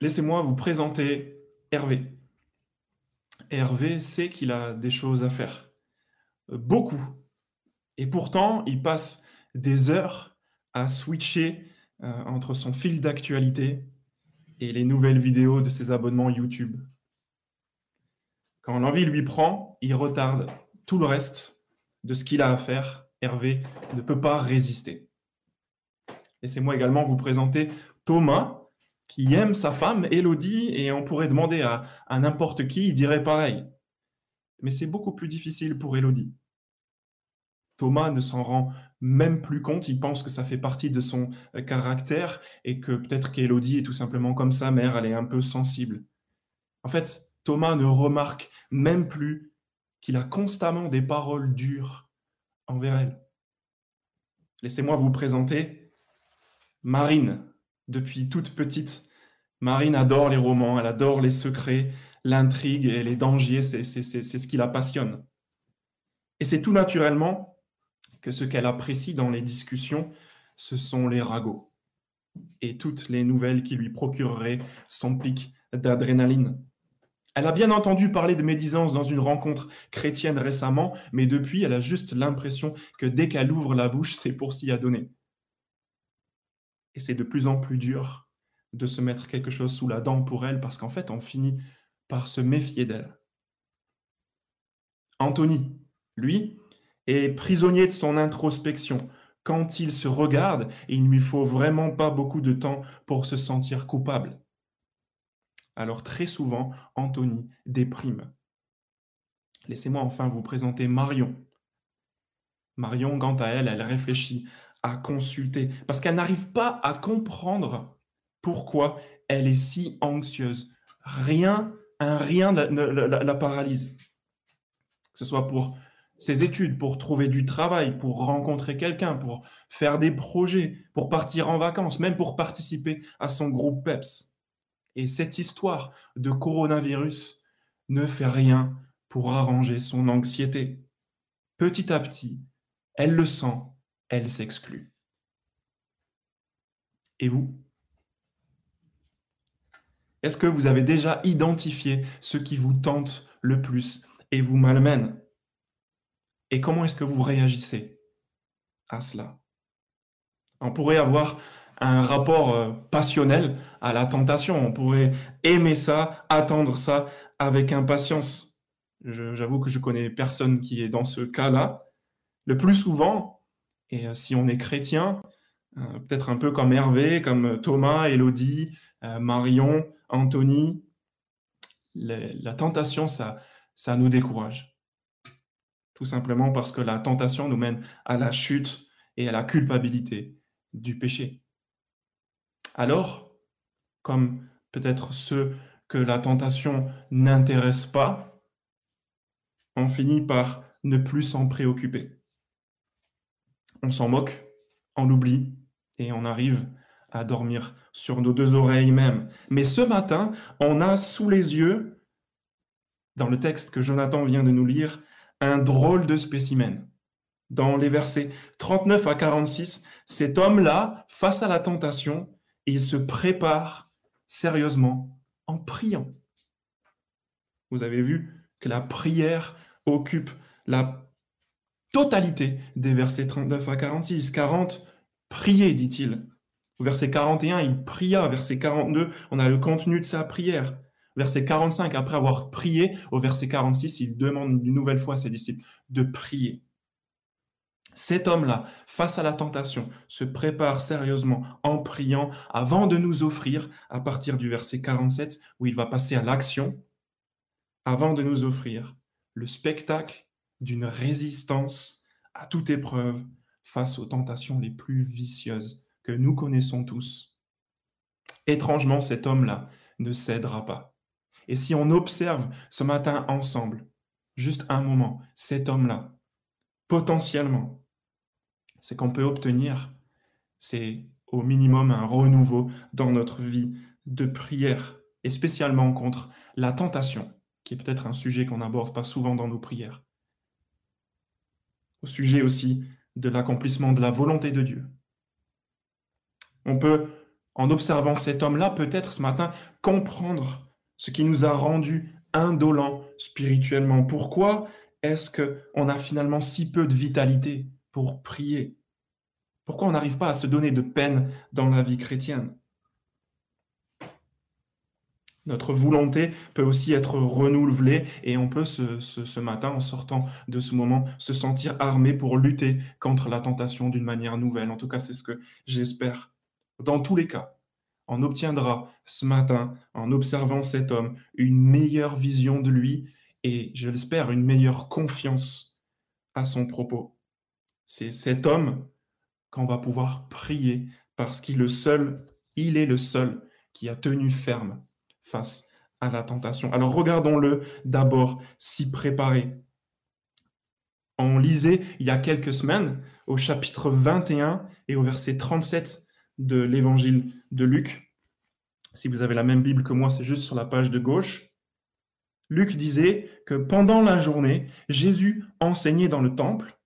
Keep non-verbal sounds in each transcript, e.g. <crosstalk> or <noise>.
laissez-moi vous présenter Hervé. Hervé sait qu'il a des choses à faire. Beaucoup. Et pourtant, il passe des heures à switcher euh, entre son fil d'actualité et les nouvelles vidéos de ses abonnements YouTube. Quand l'envie lui prend, il retarde tout le reste de ce qu'il a à faire. Hervé ne peut pas résister. Laissez-moi également vous présenter Thomas, qui aime sa femme, Elodie, et on pourrait demander à, n'importe qui, il dirait pareil. Mais c'est beaucoup plus difficile pour Elodie. Thomas ne s'en rend même plus compte, il pense que ça fait partie de son euh, caractère et que peut-être qu'Elodie est tout simplement comme sa mère, elle est un peu sensible. En fait, Thomas ne remarque même plus qu'il a constamment des paroles dures envers elle. Laissez-moi vous présenter Marine. Depuis toute petite, Marine adore les romans, elle adore les secrets, l'intrigue et les dangers, c'est ce qui la passionne. Et c'est tout naturellement que ce qu'elle apprécie dans les discussions, ce sont les ragots et toutes les nouvelles qui lui procureraient son pic d'adrénaline. Elle a bien entendu parler de médisance dans une rencontre chrétienne récemment, mais depuis, elle a juste l'impression que dès qu'elle ouvre la bouche, c'est pour s'y adonner. Et c'est de plus en plus dur de se mettre quelque chose sous la dent pour elle, parce qu'en fait, on finit par se méfier d'elle. Anthony, lui, est prisonnier de son introspection. Quand il se regarde, il ne lui faut vraiment pas beaucoup de temps pour se sentir coupable. Alors très souvent, Anthony déprime. Laissez-moi enfin vous présenter Marion. Marion, quant à elle, elle réfléchit à consulter parce qu'elle n'arrive pas à comprendre pourquoi elle est si anxieuse. Rien, un rien ne la, la paralyse. Que ce soit pour ses études, pour trouver du travail, pour rencontrer quelqu'un, pour faire des projets, pour partir en vacances, même pour participer à son groupe PEPS. Et cette histoire de coronavirus ne fait rien pour arranger son anxiété. Petit à petit, elle le sent, elle s'exclut. Et vous? Est-ce que vous avez déjà identifié ce qui vous tente le plus et vous malmène? Et comment est-ce que vous réagissez à cela? On pourrait avoir un rapport euh, passionnel à la tentation. On pourrait aimer ça, attendre ça avec impatience. J'avoue que je connais personne qui est dans ce cas-là. Le plus souvent, et euh, si on est chrétien, euh, peut-être un peu comme Hervé, comme Thomas, Elodie, Marion, Anthony, la tentation, ça nous décourage tout simplement parce que la tentation nous mène à la chute et à la culpabilité du péché. Alors, comme peut-être ceux que la tentation n'intéresse pas, on finit par ne plus s'en préoccuper. On s'en moque, on l'oublie et on arrive à dormir sur nos deux oreilles même. Mais ce matin, on a sous les yeux, dans le texte que Jonathan vient de nous lire, un drôle de spécimen. Dans les versets 39 à 46, cet homme-là, face à la tentation, il se prépare sérieusement en priant. Vous avez vu que la prière occupe la totalité des versets 39 à 46. 40, priez, dit-il. Au verset 41, il pria. Verset 42, on a le contenu de sa prière. Verset 45, après avoir prié, au verset 46, il demande une nouvelle fois à ses disciples de prier. Cet homme-là, face à la tentation, se prépare sérieusement en priant avant de nous offrir, à partir du verset 47, où il va passer à l'action, avant de nous offrir le spectacle d'une résistance à toute épreuve face aux tentations les plus vicieuses que nous connaissons tous. Étrangement, cet homme-là ne cédera pas. Et si on observe ce matin ensemble, juste un moment, cet homme-là, potentiellement, ce qu'on peut obtenir, c'est au minimum un renouveau dans notre vie de prière, et spécialement contre la tentation, qui est peut-être un sujet qu'on n'aborde pas souvent dans nos prières. Au sujet aussi de l'accomplissement de la volonté de Dieu. On peut en observant cet homme-là, peut-être ce matin, comprendre ce qui nous a rendus indolents spirituellement. Pourquoi est-ce qu'on a finalement si peu de vitalité pour prier? Pourquoi on n'arrive pas à se donner de peine dans la vie chrétienne? Notre volonté peut aussi être renouvelée et on peut ce, ce, matin, en sortant de ce moment, se sentir armé pour lutter contre la tentation d'une manière nouvelle. En tout cas, c'est ce que j'espère. Dans tous les cas, on obtiendra ce matin, en observant cet homme, une meilleure vision de lui et, je l'espère, une meilleure confiance à son propos. C'est cet homme qu'on va pouvoir prier parce qu'il est le seul, est le seul qui a tenu ferme face à la tentation. Alors regardons-le d'abord s'y préparer. On lisait il y a quelques semaines au chapitre 21 et au verset 37 de l'évangile de Luc. Si vous avez la même Bible que moi, c'est juste sur la page de gauche. Luc disait que pendant la journée, Jésus enseignait dans le temple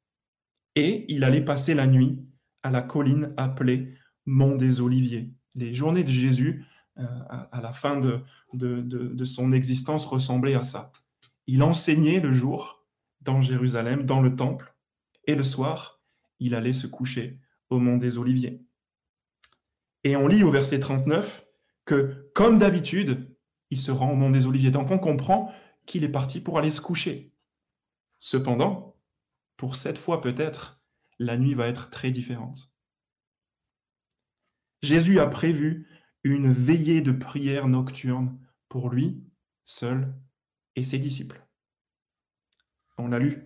et il allait passer la nuit à la colline appelée Mont des Oliviers. Les journées de Jésus à, la fin de, de, son existence ressemblait à ça. Il enseignait le jour dans Jérusalem, dans le temple, et le soir, il allait se coucher au mont des Oliviers. Et on lit au verset 39 que, comme d'habitude, il se rend au mont des Oliviers. Donc on comprend qu'il est parti pour aller se coucher. Cependant, pour cette fois peut-être, la nuit va être très différente. Jésus a prévu une veillée de prière nocturne pour lui seul et ses disciples. On l'a lu.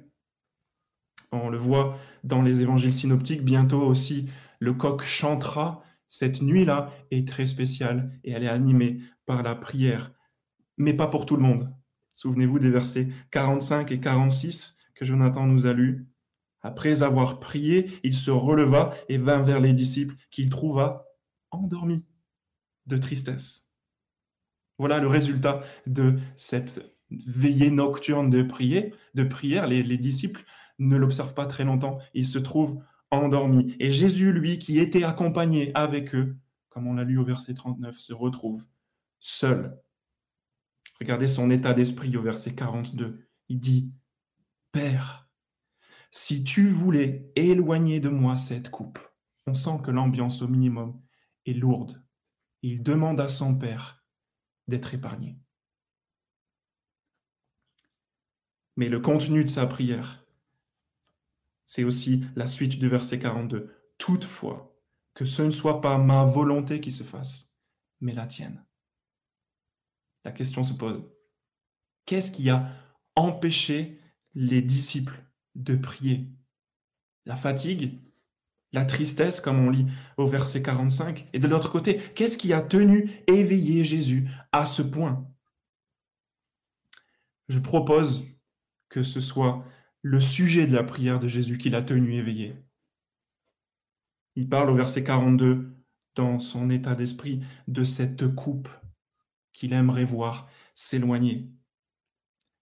On le voit dans les évangiles synoptiques. Bientôt aussi, le coq chantera. Cette nuit-là est très spéciale et elle est animée par la prière, mais pas pour tout le monde. Souvenez-vous des versets 45 et 46 que Jonathan nous a lus. Après avoir prié, il se releva et vint vers les disciples qu'il trouva endormis de tristesse. Voilà le résultat de cette veillée nocturne de prière. De prière. Les, les disciples ne l'observent pas très longtemps. Ils se trouvent endormis. Et Jésus, lui, qui était accompagné avec eux, comme on l'a lu au verset 39, se retrouve seul. Regardez son état d'esprit au verset 42. Il dit, Père, si tu voulais éloigner de moi cette coupe, on sent que l'ambiance au minimum est lourde il demande à son Père d'être épargné. Mais le contenu de sa prière, c'est aussi la suite du verset 42. Toutefois, que ce ne soit pas ma volonté qui se fasse, mais la tienne. La question se pose. Qu'est-ce qui a empêché les disciples de prier? La fatigue la tristesse, comme on lit au verset 45. Et de l'autre côté, qu'est-ce qui a tenu éveillé Jésus à ce point? Je propose que ce soit le sujet de la prière de Jésus qui l'a tenu éveillé. Il parle au verset 42, dans son état d'esprit, de cette coupe qu'il aimerait voir s'éloigner.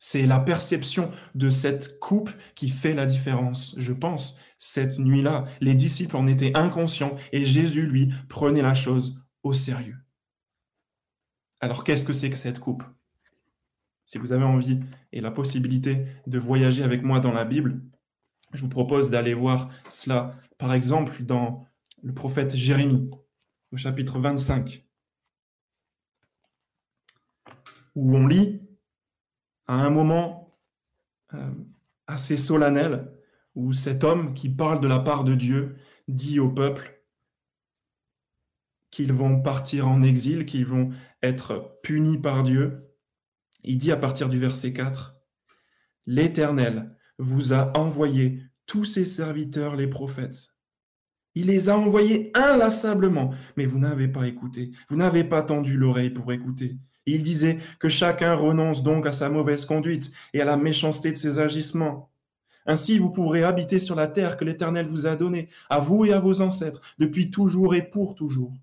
C'est la perception de cette coupe qui fait la différence. Je pense, cette nuit-là, les disciples en étaient inconscients et Jésus, lui, prenait la chose au sérieux. Alors qu'est-ce que c'est que cette coupe? Si vous avez envie et la possibilité de voyager avec moi dans la Bible, je vous propose d'aller voir cela, par exemple, dans le prophète Jérémie, au chapitre 25, où on lit à un moment euh, assez solennel où cet homme qui parle de la part de Dieu dit au peuple qu'ils vont partir en exil, qu'ils vont être punis par Dieu. Il dit à partir du verset 4, L'Éternel vous a envoyé tous ses serviteurs les prophètes. Il les a envoyés inlassablement, mais vous n'avez pas écouté, vous n'avez pas tendu l'oreille pour écouter. Il disait que chacun renonce donc à sa mauvaise conduite et à la méchanceté de ses agissements. Ainsi vous pourrez habiter sur la terre que l'Éternel vous a donnée, à vous et à vos ancêtres, depuis toujours et pour toujours.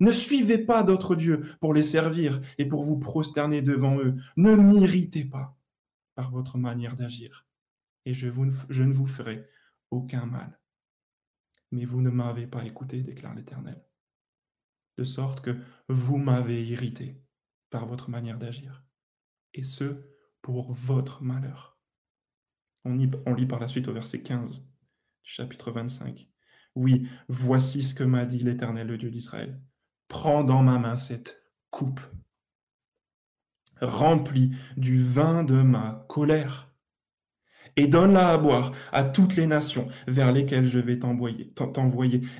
Ne suivez pas d'autres dieux pour les servir et pour vous prosterner devant eux. Ne m'irritez pas par votre manière d'agir, et je, je ne vous ferai aucun mal. Mais vous ne m'avez pas écouté, déclare l'Éternel. de sorte que vous m'avez irrité votre manière d'agir, et ce, pour votre malheur. On, on lit par la suite au verset 15 du chapitre 25. Oui, voici ce que m'a dit l'Éternel, le Dieu d'Israël. Prends dans ma main cette coupe remplie du vin de ma colère et donne-la à boire à toutes les nations vers lesquelles je vais t'envoyer.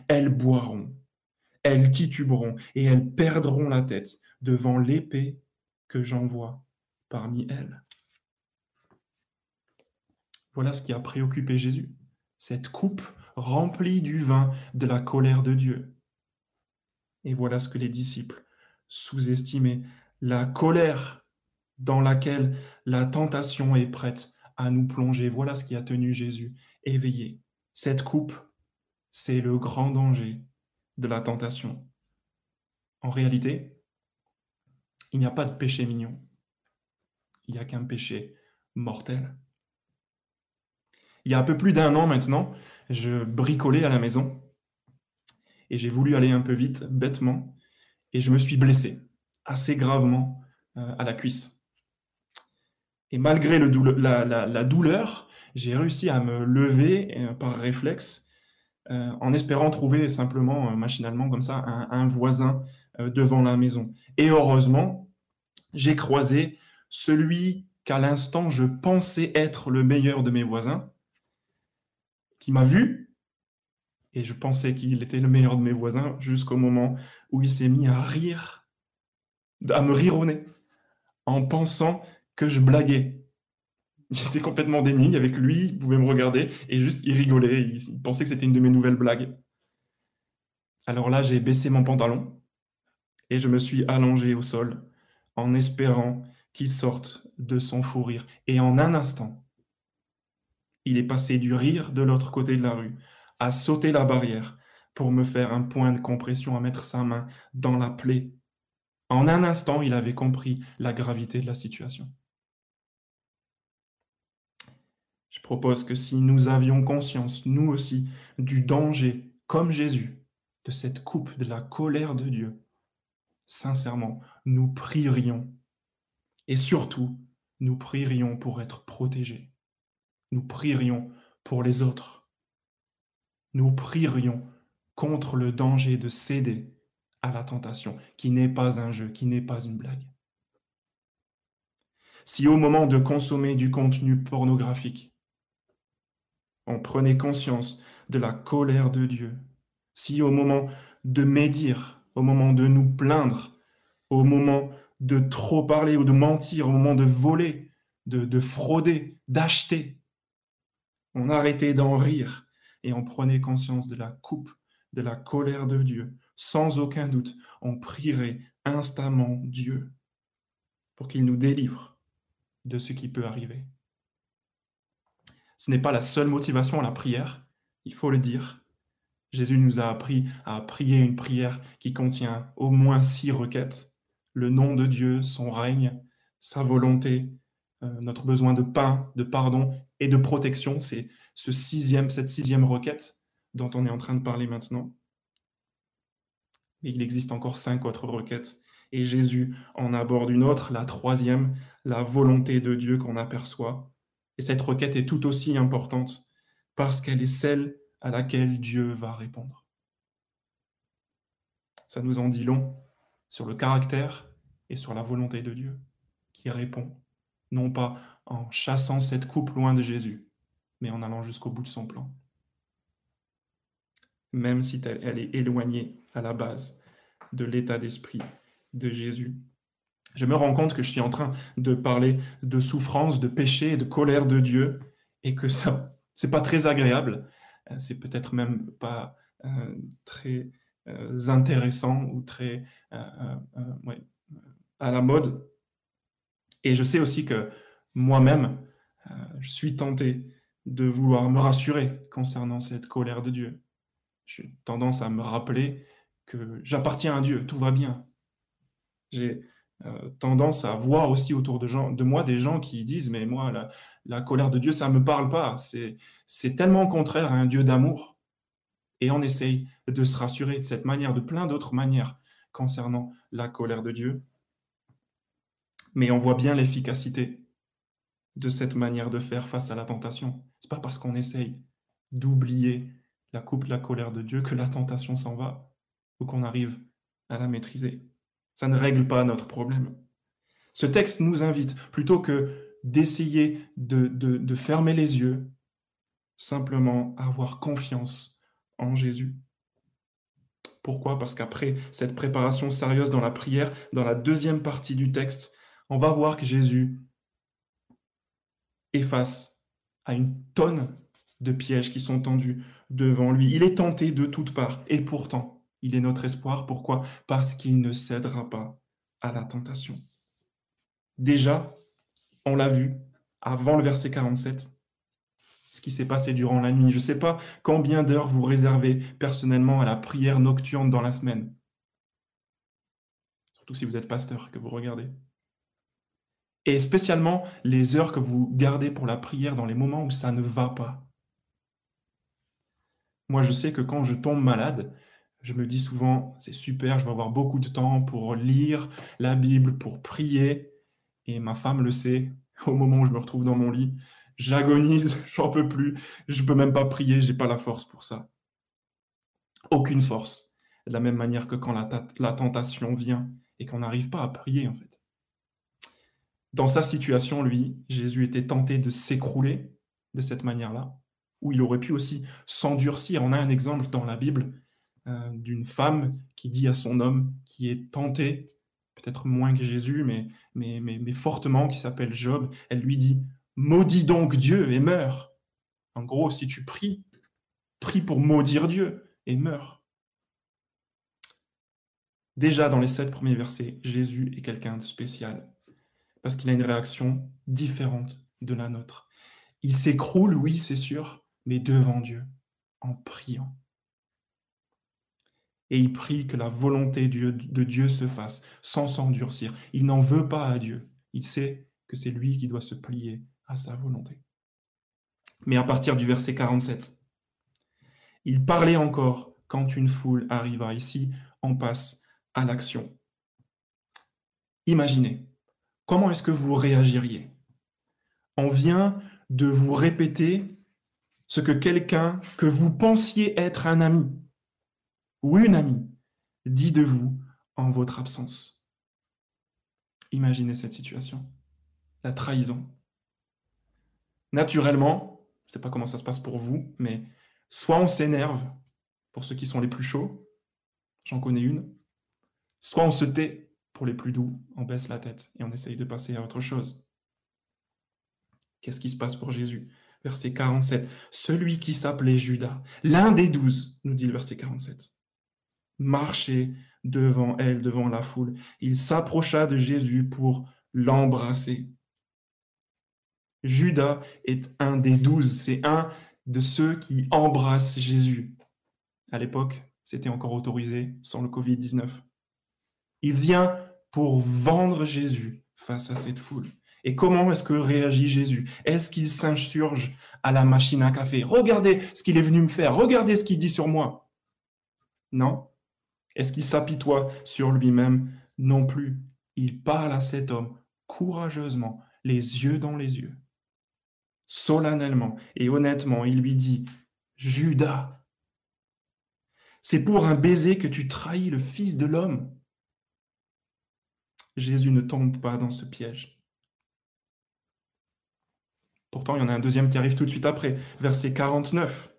Elles boiront, elles tituberont et elles perdront la tête devant l'épée que j'envoie parmi elles. Voilà ce qui a préoccupé Jésus, cette coupe remplie du vin de la colère de Dieu. Et voilà ce que les disciples sous-estimaient, la colère dans laquelle la tentation est prête à nous plonger. Voilà ce qui a tenu Jésus éveillé. Cette coupe, c'est le grand danger de la tentation. En réalité, il n'y a pas de péché mignon. Il n'y a qu'un péché mortel. Il y a un peu plus d'un an maintenant, je bricolais à la maison et j'ai voulu aller un peu vite, bêtement, et je me suis blessé assez gravement euh, à la cuisse. Et malgré la, douleur, j'ai réussi à me lever euh, par réflexe euh, en espérant trouver simplement, machinalement comme ça, un, voisin devant la maison. Et heureusement, j'ai croisé celui qu'à l'instant je pensais être le meilleur de mes voisins, qui m'a vu, et je pensais qu'il était le meilleur de mes voisins jusqu'au moment où il s'est mis à rire, à me rire au nez, en pensant que je blaguais. J'étais complètement démuni avec lui, il pouvait me regarder et juste il rigolait, il pensait que c'était une de mes nouvelles blagues. Alors là, j'ai baissé mon pantalon et je me suis allongé au sol en espérant qu'il sorte de son fou rire. Et en un instant, il est passé du rire de l'autre côté de la rue à sauter la barrière pour me faire un point de compression, à mettre sa main dans la plaie. En un instant, il avait compris la gravité de la situation. Je propose que si nous avions conscience, nous aussi, du danger, comme Jésus, de cette coupe de la colère de Dieu, sincèrement, nous prierions. Et surtout, nous prierions pour être protégés. Nous prierions pour les autres. Nous prierions contre le danger de céder à la tentation, qui n'est pas un jeu, qui n'est pas une blague. Si au moment de consommer du contenu pornographique, on prenait conscience de la colère de Dieu, si au moment de médire, au moment de nous plaindre, au moment de trop parler ou de mentir, au moment de voler, de, de frauder, d'acheter, on arrêtait d'en rire et on prenait conscience de la coupe, de la colère de Dieu. Sans aucun doute, on prierait instamment Dieu pour qu'il nous délivre de ce qui peut arriver. Ce n'est pas la seule motivation à la prière, il faut le dire. Jésus nous a appris à prier une prière qui contient au moins six requêtes. Le nom de Dieu, son règne, sa volonté, euh, notre besoin de pain, de pardon et de protection. C'est ce sixième, cette sixième requête dont on est en train de parler maintenant. Il existe encore cinq autres requêtes. Et Jésus en aborde une autre, la troisième, la volonté de Dieu qu'on aperçoit et cette requête est tout aussi importante parce qu'elle est celle à laquelle Dieu va répondre. Ça nous en dit long sur le caractère et sur la volonté de Dieu qui répond, non pas en chassant cette coupe loin de Jésus, mais en allant jusqu'au bout de son plan. Même si elle est éloignée à la base de l'état d'esprit de Jésus je me rends compte que je suis en train de parler de souffrance, de péché, de colère de Dieu, et que ça, c'est pas très agréable. Euh, c'est peut-être même pas euh, très euh, intéressant ou très à la mode. Et je sais aussi que moi-même, je suis tenté de vouloir me rassurer concernant cette colère de Dieu. J'ai tendance à me rappeler que j'appartiens à Dieu, tout va bien. J'ai euh, tendance à voir aussi autour de, moi des gens qui disent mais moi la, colère de Dieu ça me parle pas c'est tellement contraire à un Dieu d'amour et on essaye de se rassurer de cette manière de plein d'autres manières concernant la colère de Dieu. Mais on voit bien l'efficacité de cette manière de faire face à la tentation. C'est pas parce qu'on essaye d'oublier la coupe, la colère de Dieu que la tentation s'en va ou qu'on arrive à la maîtriser. Ça ne règle pas notre problème. Ce texte nous invite, plutôt que d'essayer de, fermer les yeux, simplement à avoir confiance en Jésus. Pourquoi? Parce qu'après cette préparation sérieuse dans la prière, dans la deuxième partie du texte, on va voir que Jésus est face à une tonne de pièges qui sont tendus devant lui. Il est tenté de toutes parts et pourtant, il est notre espoir. Pourquoi? Parce qu'il ne cédera pas à la tentation. Déjà, on l'a vu avant le verset 47, ce qui s'est passé durant la nuit. Je ne sais pas combien d'heures vous réservez personnellement à la prière nocturne dans la semaine. Surtout si vous êtes pasteur, que vous regardez. Et spécialement les heures que vous gardez pour la prière dans les moments où ça ne va pas. Moi, je sais que quand je tombe malade, je me dis souvent, c'est super, je vais avoir beaucoup de temps pour lire la Bible, pour prier. Et ma femme le sait, <laughs> au moment où je me retrouve dans mon lit, j'agonise, <laughs> j'en peux plus, je peux même pas prier, j'ai pas la force pour ça. Aucune force. De la même manière que quand la, la tentation vient et qu'on n'arrive pas à prier, en fait. Dans sa situation, lui, Jésus était tenté de s'écrouler de cette manière-là, où il aurait pu aussi s'endurcir. On a un exemple dans la Bible euh, d'une femme qui dit à son homme qui est tenté peut-être moins que Jésus, mais, mais, mais, fortement, qui s'appelle Job, elle lui dit, maudis donc Dieu et meurs. En gros, si tu pries, prie pour maudire Dieu et meurs. Déjà dans les sept premiers versets, Jésus est quelqu'un de spécial, parce qu'il a une réaction différente de la nôtre. Il s'écroule, oui, c'est sûr, mais devant Dieu, en priant et il prie que la volonté de Dieu se fasse sans s'endurcir. Il n'en veut pas à Dieu. Il sait que c'est lui qui doit se plier à sa volonté. Mais à partir du verset 47, il parlait encore quand une foule arriva. Ici, on passe à l'action. Imaginez, comment est-ce que vous réagiriez? On vient de vous répéter ce que quelqu'un que vous pensiez être un ami ou une amie dit de vous en votre absence. Imaginez cette situation, la trahison. Naturellement, je ne sais pas comment ça se passe pour vous, mais soit on s'énerve pour ceux qui sont les plus chauds, j'en connais une, soit on se tait pour les plus doux, on baisse la tête et on essaye de passer à autre chose. Qu'est-ce qui se passe pour Jésus? Verset 47. Celui qui s'appelait Judas, l'un des douze, nous dit le verset 47 marchait devant elle, devant la foule. Il s'approcha de Jésus pour l'embrasser. Judas est un des douze, c'est un de ceux qui embrassent Jésus. À l'époque, c'était encore autorisé sans le Covid-19. Il vient pour vendre Jésus face à cette foule. Et comment est-ce que réagit Jésus? Est-ce qu'il s'insurge à la machine à café? Regardez ce qu'il est venu me faire, regardez ce qu'il dit sur moi. Non, est-ce qu'il s'apitoie sur lui-même? Non plus. Il parle à cet homme courageusement, les yeux dans les yeux. Solennellement et honnêtement, il lui dit, Judas, c'est pour un baiser que tu trahis le Fils de l'homme. Jésus ne tombe pas dans ce piège. Pourtant, il y en a un deuxième qui arrive tout de suite après, verset 49.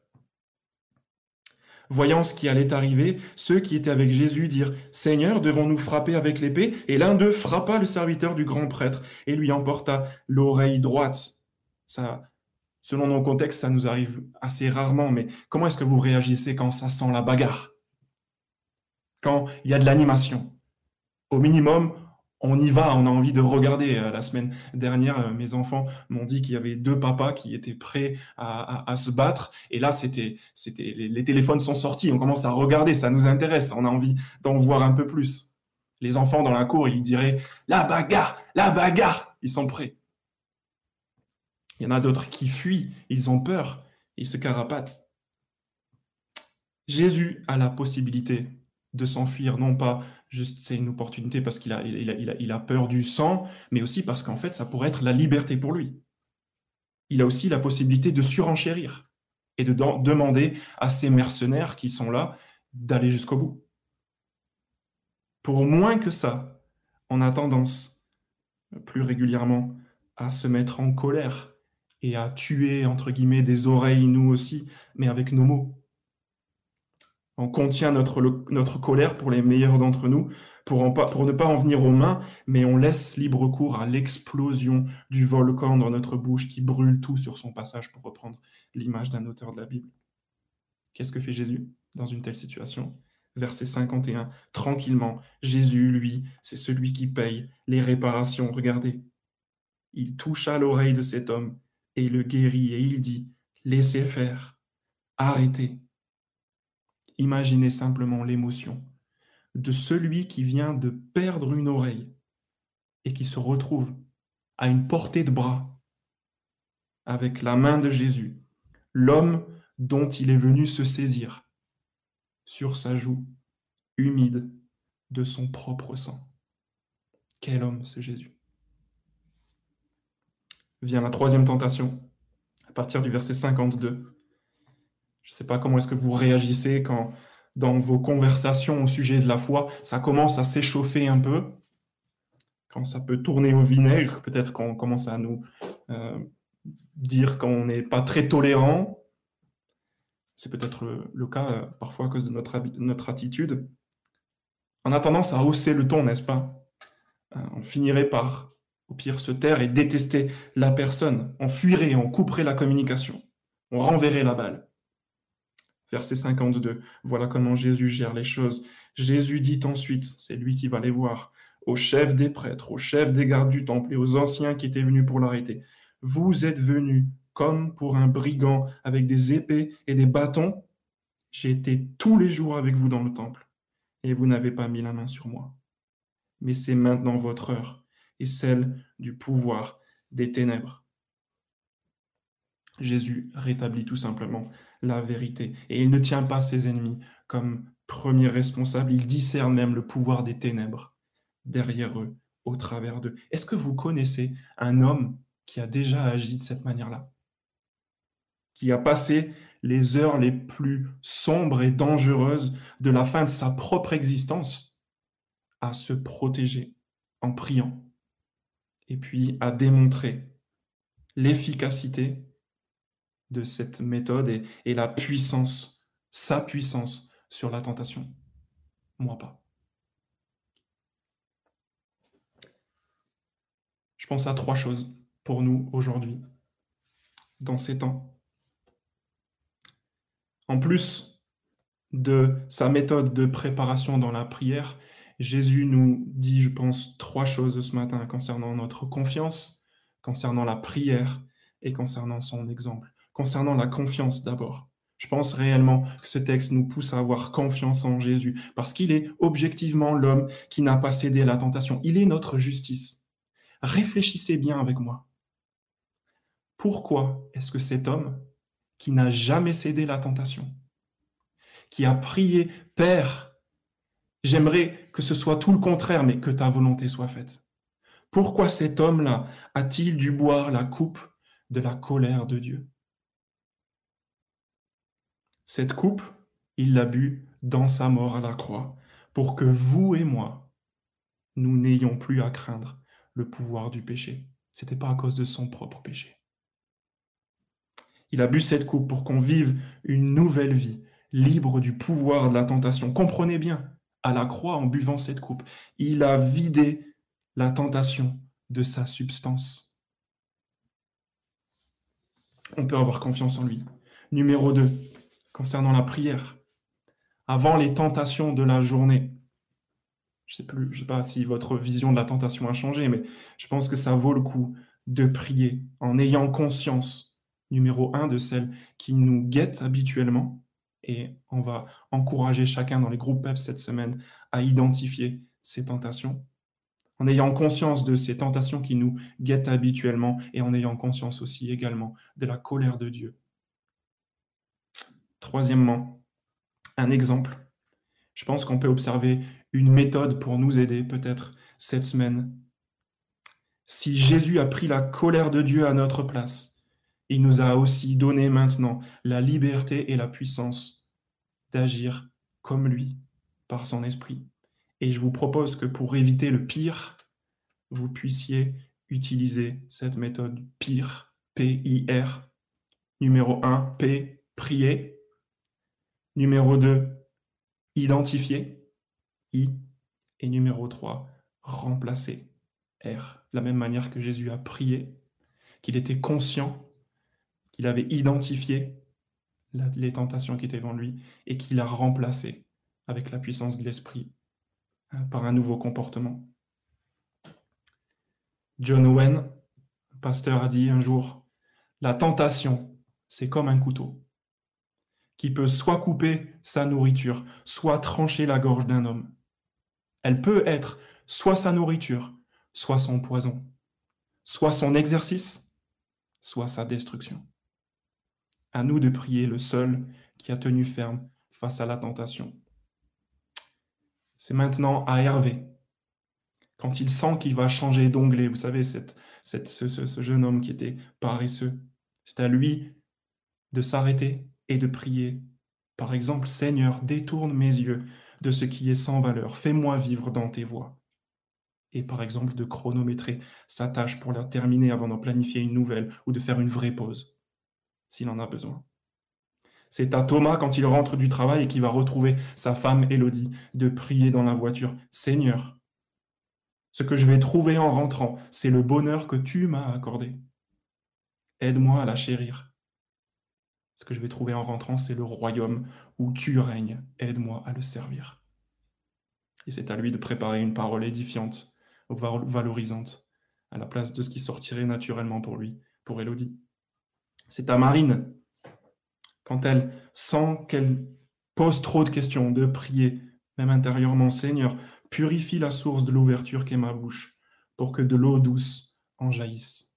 Voyant ce qui allait arriver, ceux qui étaient avec Jésus dirent Seigneur, devons-nous frapper avec l'épée? Et l'un d'eux frappa le serviteur du grand prêtre et lui emporta l'oreille droite. Ça, selon nos contextes, ça nous arrive assez rarement, mais comment est-ce que vous réagissez quand ça sent la bagarre? Quand il y a de l'animation? Au minimum, on y va, on a envie de regarder. Euh, la semaine dernière, euh, mes enfants m'ont dit qu'il y avait deux papas qui étaient prêts à, se battre. Et là, c'était, c'était, les, téléphones sont sortis, on commence à regarder, ça nous intéresse, on a envie d'en voir un peu plus. Les enfants dans la cour, ils diraient la bagarre, la bagarre, ils sont prêts. Il y en a d'autres qui fuient, ils ont peur, ils se carapatent. Jésus a la possibilité de s'enfuir, non pas c'est une opportunité parce qu'il a, peur du sang, mais aussi parce qu'en fait, ça pourrait être la liberté pour lui. Il a aussi la possibilité de surenchérir et de demander à ces mercenaires qui sont là d'aller jusqu'au bout. Pour moins que ça, on a tendance plus régulièrement à se mettre en colère et à tuer, des oreilles, nous aussi, mais avec nos mots. On contient notre, colère pour les meilleurs d'entre nous, pour, pour ne pas en venir aux mains, mais on laisse libre cours à l'explosion du volcan dans notre bouche qui brûle tout sur son passage, pour reprendre l'image d'un auteur de la Bible. Qu'est-ce que fait Jésus dans une telle situation? Verset 51, tranquillement, Jésus, lui, c'est celui qui paye les réparations. Regardez, il toucha l'oreille de cet homme et le guérit, et il dit, laissez faire, arrêtez. Imaginez simplement l'émotion de celui qui vient de perdre une oreille et qui se retrouve à une portée de bras avec la main de Jésus, l'homme dont il est venu se saisir sur sa joue humide de son propre sang. Quel homme ce Jésus vient la troisième tentation, à partir du verset 52. Je ne sais pas comment est-ce que vous réagissez quand, dans vos conversations au sujet de la foi, ça commence à s'échauffer un peu, quand ça peut tourner au vinaigre, peut-être qu'on commence à nous euh, dire qu'on n'est pas très tolérant. C'est peut-être le cas euh, parfois à cause de notre, notre attitude. On a tendance à hausser le ton, n'est-ce pas? Euh, On finirait par au pire se taire et détester la personne. On fuirait, on couperait la communication. On renverrait la balle. Verset 52. Voilà comment Jésus gère les choses. Jésus dit ensuite, c'est lui qui va les voir, aux chefs des prêtres, aux chefs des gardes du temple et aux anciens qui étaient venus pour l'arrêter. Vous êtes venus comme pour un brigand avec des épées et des bâtons. J'ai été tous les jours avec vous dans le temple et vous n'avez pas mis la main sur moi. Mais c'est maintenant votre heure et celle du pouvoir des ténèbres. Jésus rétablit tout simplement la vérité. Et il ne tient pas ses ennemis comme premiers responsables, il discerne même le pouvoir des ténèbres derrière eux, au travers d'eux. Est-ce que vous connaissez un homme qui a déjà agi de cette manière-là? Qui a passé les heures les plus sombres et dangereuses de la fin de sa propre existence à se protéger en priant, et puis à démontrer l'efficacité de cette méthode et, la puissance, sa puissance sur la tentation. Moi pas. Je pense à trois choses pour nous aujourd'hui, dans ces temps. En plus de sa méthode de préparation dans la prière, Jésus nous dit, je pense, trois choses ce matin concernant notre confiance, concernant la prière et concernant son exemple. Concernant la confiance d'abord. Je pense réellement que ce texte nous pousse à avoir confiance en Jésus parce qu'il est objectivement l'homme qui n'a pas cédé à la tentation. Il est notre justice. Réfléchissez bien avec moi. Pourquoi est-ce que cet homme qui n'a jamais cédé la tentation, qui a prié Père, J'aimerais que ce soit tout le contraire, mais que ta volonté soit faite. Pourquoi cet homme-là a-t-il dû boire la coupe de la colère de Dieu? Cette coupe, il l'a bu dans sa mort à la croix, pour que vous et moi, nous n'ayons plus à craindre le pouvoir du péché. Ce n'était pas à cause de son propre péché. Il a bu cette coupe pour qu'on vive une nouvelle vie, libre du pouvoir de la tentation. Comprenez bien, à la croix en buvant cette coupe. Il a vidé la tentation de sa substance. On peut avoir confiance en lui. Numéro 2, concernant la prière. Avant les tentations de la journée, je ne sais plus, sais pas si votre vision de la tentation a changé, mais je pense que ça vaut le coup de prier en ayant conscience, numéro un, de celle qui nous guette habituellement, et on va encourager chacun dans les groupes PEP cette semaine à identifier ces tentations, en ayant conscience de ces tentations qui nous guettent habituellement et en ayant conscience aussi également de la colère de Dieu. Troisièmement, un exemple. Je pense qu'on peut observer une méthode pour nous aider peut-être cette semaine. Si Jésus a pris la colère de Dieu à notre place, il nous a aussi donné maintenant la liberté et la puissance d'agir comme lui par son esprit. Et je vous propose que pour éviter le pire, vous puissiez utiliser cette méthode pire, P-I-R. Numéro 1, P, prier. Numéro 2, identifier, I. Et numéro 3, remplacer, R. De la même manière que Jésus a prié, qu'il était conscient, qu'il avait identifié les tentations qui étaient devant lui et qu'il a remplacé avec la puissance de l'esprit euh, par un nouveau comportement. John Owen, pasteur, a dit un jour, la tentation, c'est comme un couteau qui peut soit couper sa nourriture, soit trancher la gorge d'un homme. Elle peut être soit sa nourriture, soit son poison, soit son exercice, soit sa destruction. À nous de prier le seul qui a tenu ferme face à la tentation. C'est maintenant à Hervé, quand il sent qu'il va changer d'onglet, vous savez, cette, ce, ce jeune homme qui était paresseux, c'est à lui de s'arrêter et de prier. Par exemple, Seigneur, détourne mes yeux de ce qui est sans valeur, fais-moi vivre dans tes voies. Et par exemple, de chronométrer sa tâche pour la terminer avant d'en planifier une nouvelle ou de faire une vraie pause, s'il en a besoin. C'est à Thomas, quand il rentre du travail et qu'il va retrouver sa femme Élodie, de prier dans la voiture, Seigneur, ce que je vais trouver en rentrant, c'est le bonheur que tu m'as accordé. Aide-moi à la chérir. Ce que je vais trouver en rentrant, c'est le royaume où tu règnes. Aide-moi à le servir. Et c'est à lui de préparer une parole édifiante, valorisante, à la place de ce qui sortirait naturellement pour lui, pour Élodie. C'est à Marine, quand elle sent qu'elle pose trop de questions, de prier, même intérieurement, Seigneur, purifie la source de l'ouverture qu'est ma bouche, pour que de l'eau douce en jaillisse.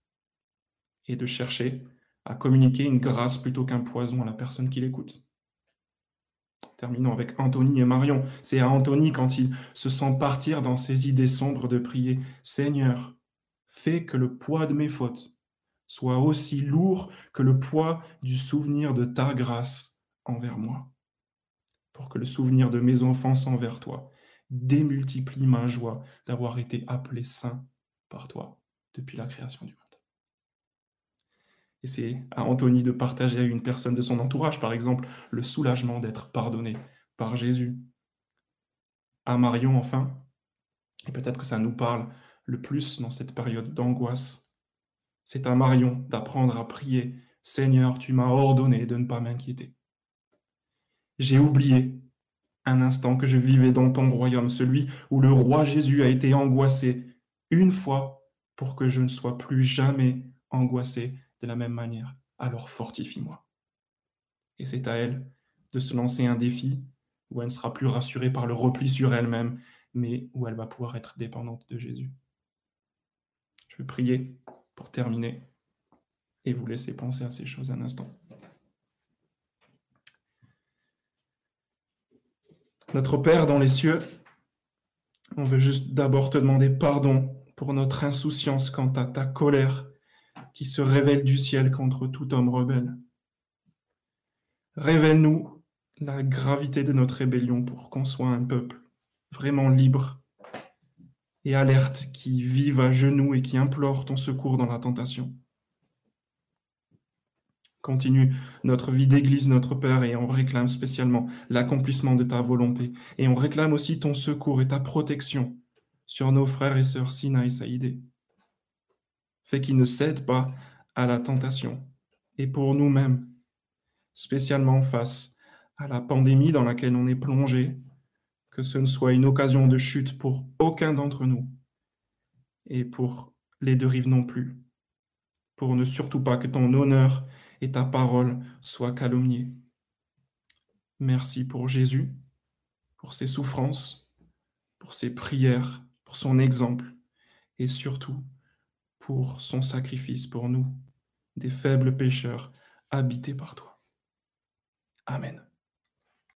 Et de chercher à communiquer une grâce plutôt qu'un poison à la personne qui l'écoute. Terminons avec Anthony et Marion. C'est à Anthony quand il se sent partir dans ses idées sombres de prier Seigneur, fais que le poids de mes fautes soit aussi lourd que le poids du souvenir de ta grâce envers moi, pour que le souvenir de mes enfances envers toi démultiplie ma joie d'avoir été appelé saint par toi depuis la création du monde. Et c'est à Anthony de partager à une personne de son entourage, par exemple, le soulagement d'être pardonné par Jésus. À Marion, enfin, et peut-être que ça nous parle le plus dans cette période d'angoisse, c'est à Marion d'apprendre à prier, Seigneur, tu m'as ordonné de ne pas m'inquiéter. J'ai oublié un instant que je vivais dans ton royaume, celui où le roi Jésus a été angoissé une fois pour que je ne sois plus jamais angoissé de la même manière. Alors fortifie-moi. Et c'est à elle de se lancer un défi où elle ne sera plus rassurée par le repli sur elle-même, mais où elle va pouvoir être dépendante de Jésus. Je vais prier pour terminer et vous laisser penser à ces choses un instant. Notre Père dans les cieux, on veut juste d'abord te demander pardon pour notre insouciance quant à ta colère qui se révèle du ciel contre tout homme rebelle. Révèle-nous la gravité de notre rébellion pour qu'on soit un peuple vraiment libre et alerte qui vive à genoux et qui implore ton secours dans la tentation. Continue notre vie d'Église, notre Père, et on réclame spécialement l'accomplissement de ta volonté. Et on réclame aussi ton secours et ta protection sur nos frères et sœurs Sina et Saïdé. Fais qu'ils ne cèdent pas à la tentation. Et pour nous-mêmes, spécialement face à la pandémie dans laquelle on est plongé, que ce ne soit une occasion de chute pour aucun d'entre nous, et pour les deux rives non plus, pour ne surtout pas que ton honneur et ta parole soient calomniés. Merci pour Jésus, pour ses souffrances, pour ses prières, pour son exemple, et surtout pour son sacrifice pour nous, des faibles pécheurs habités par toi. Amen.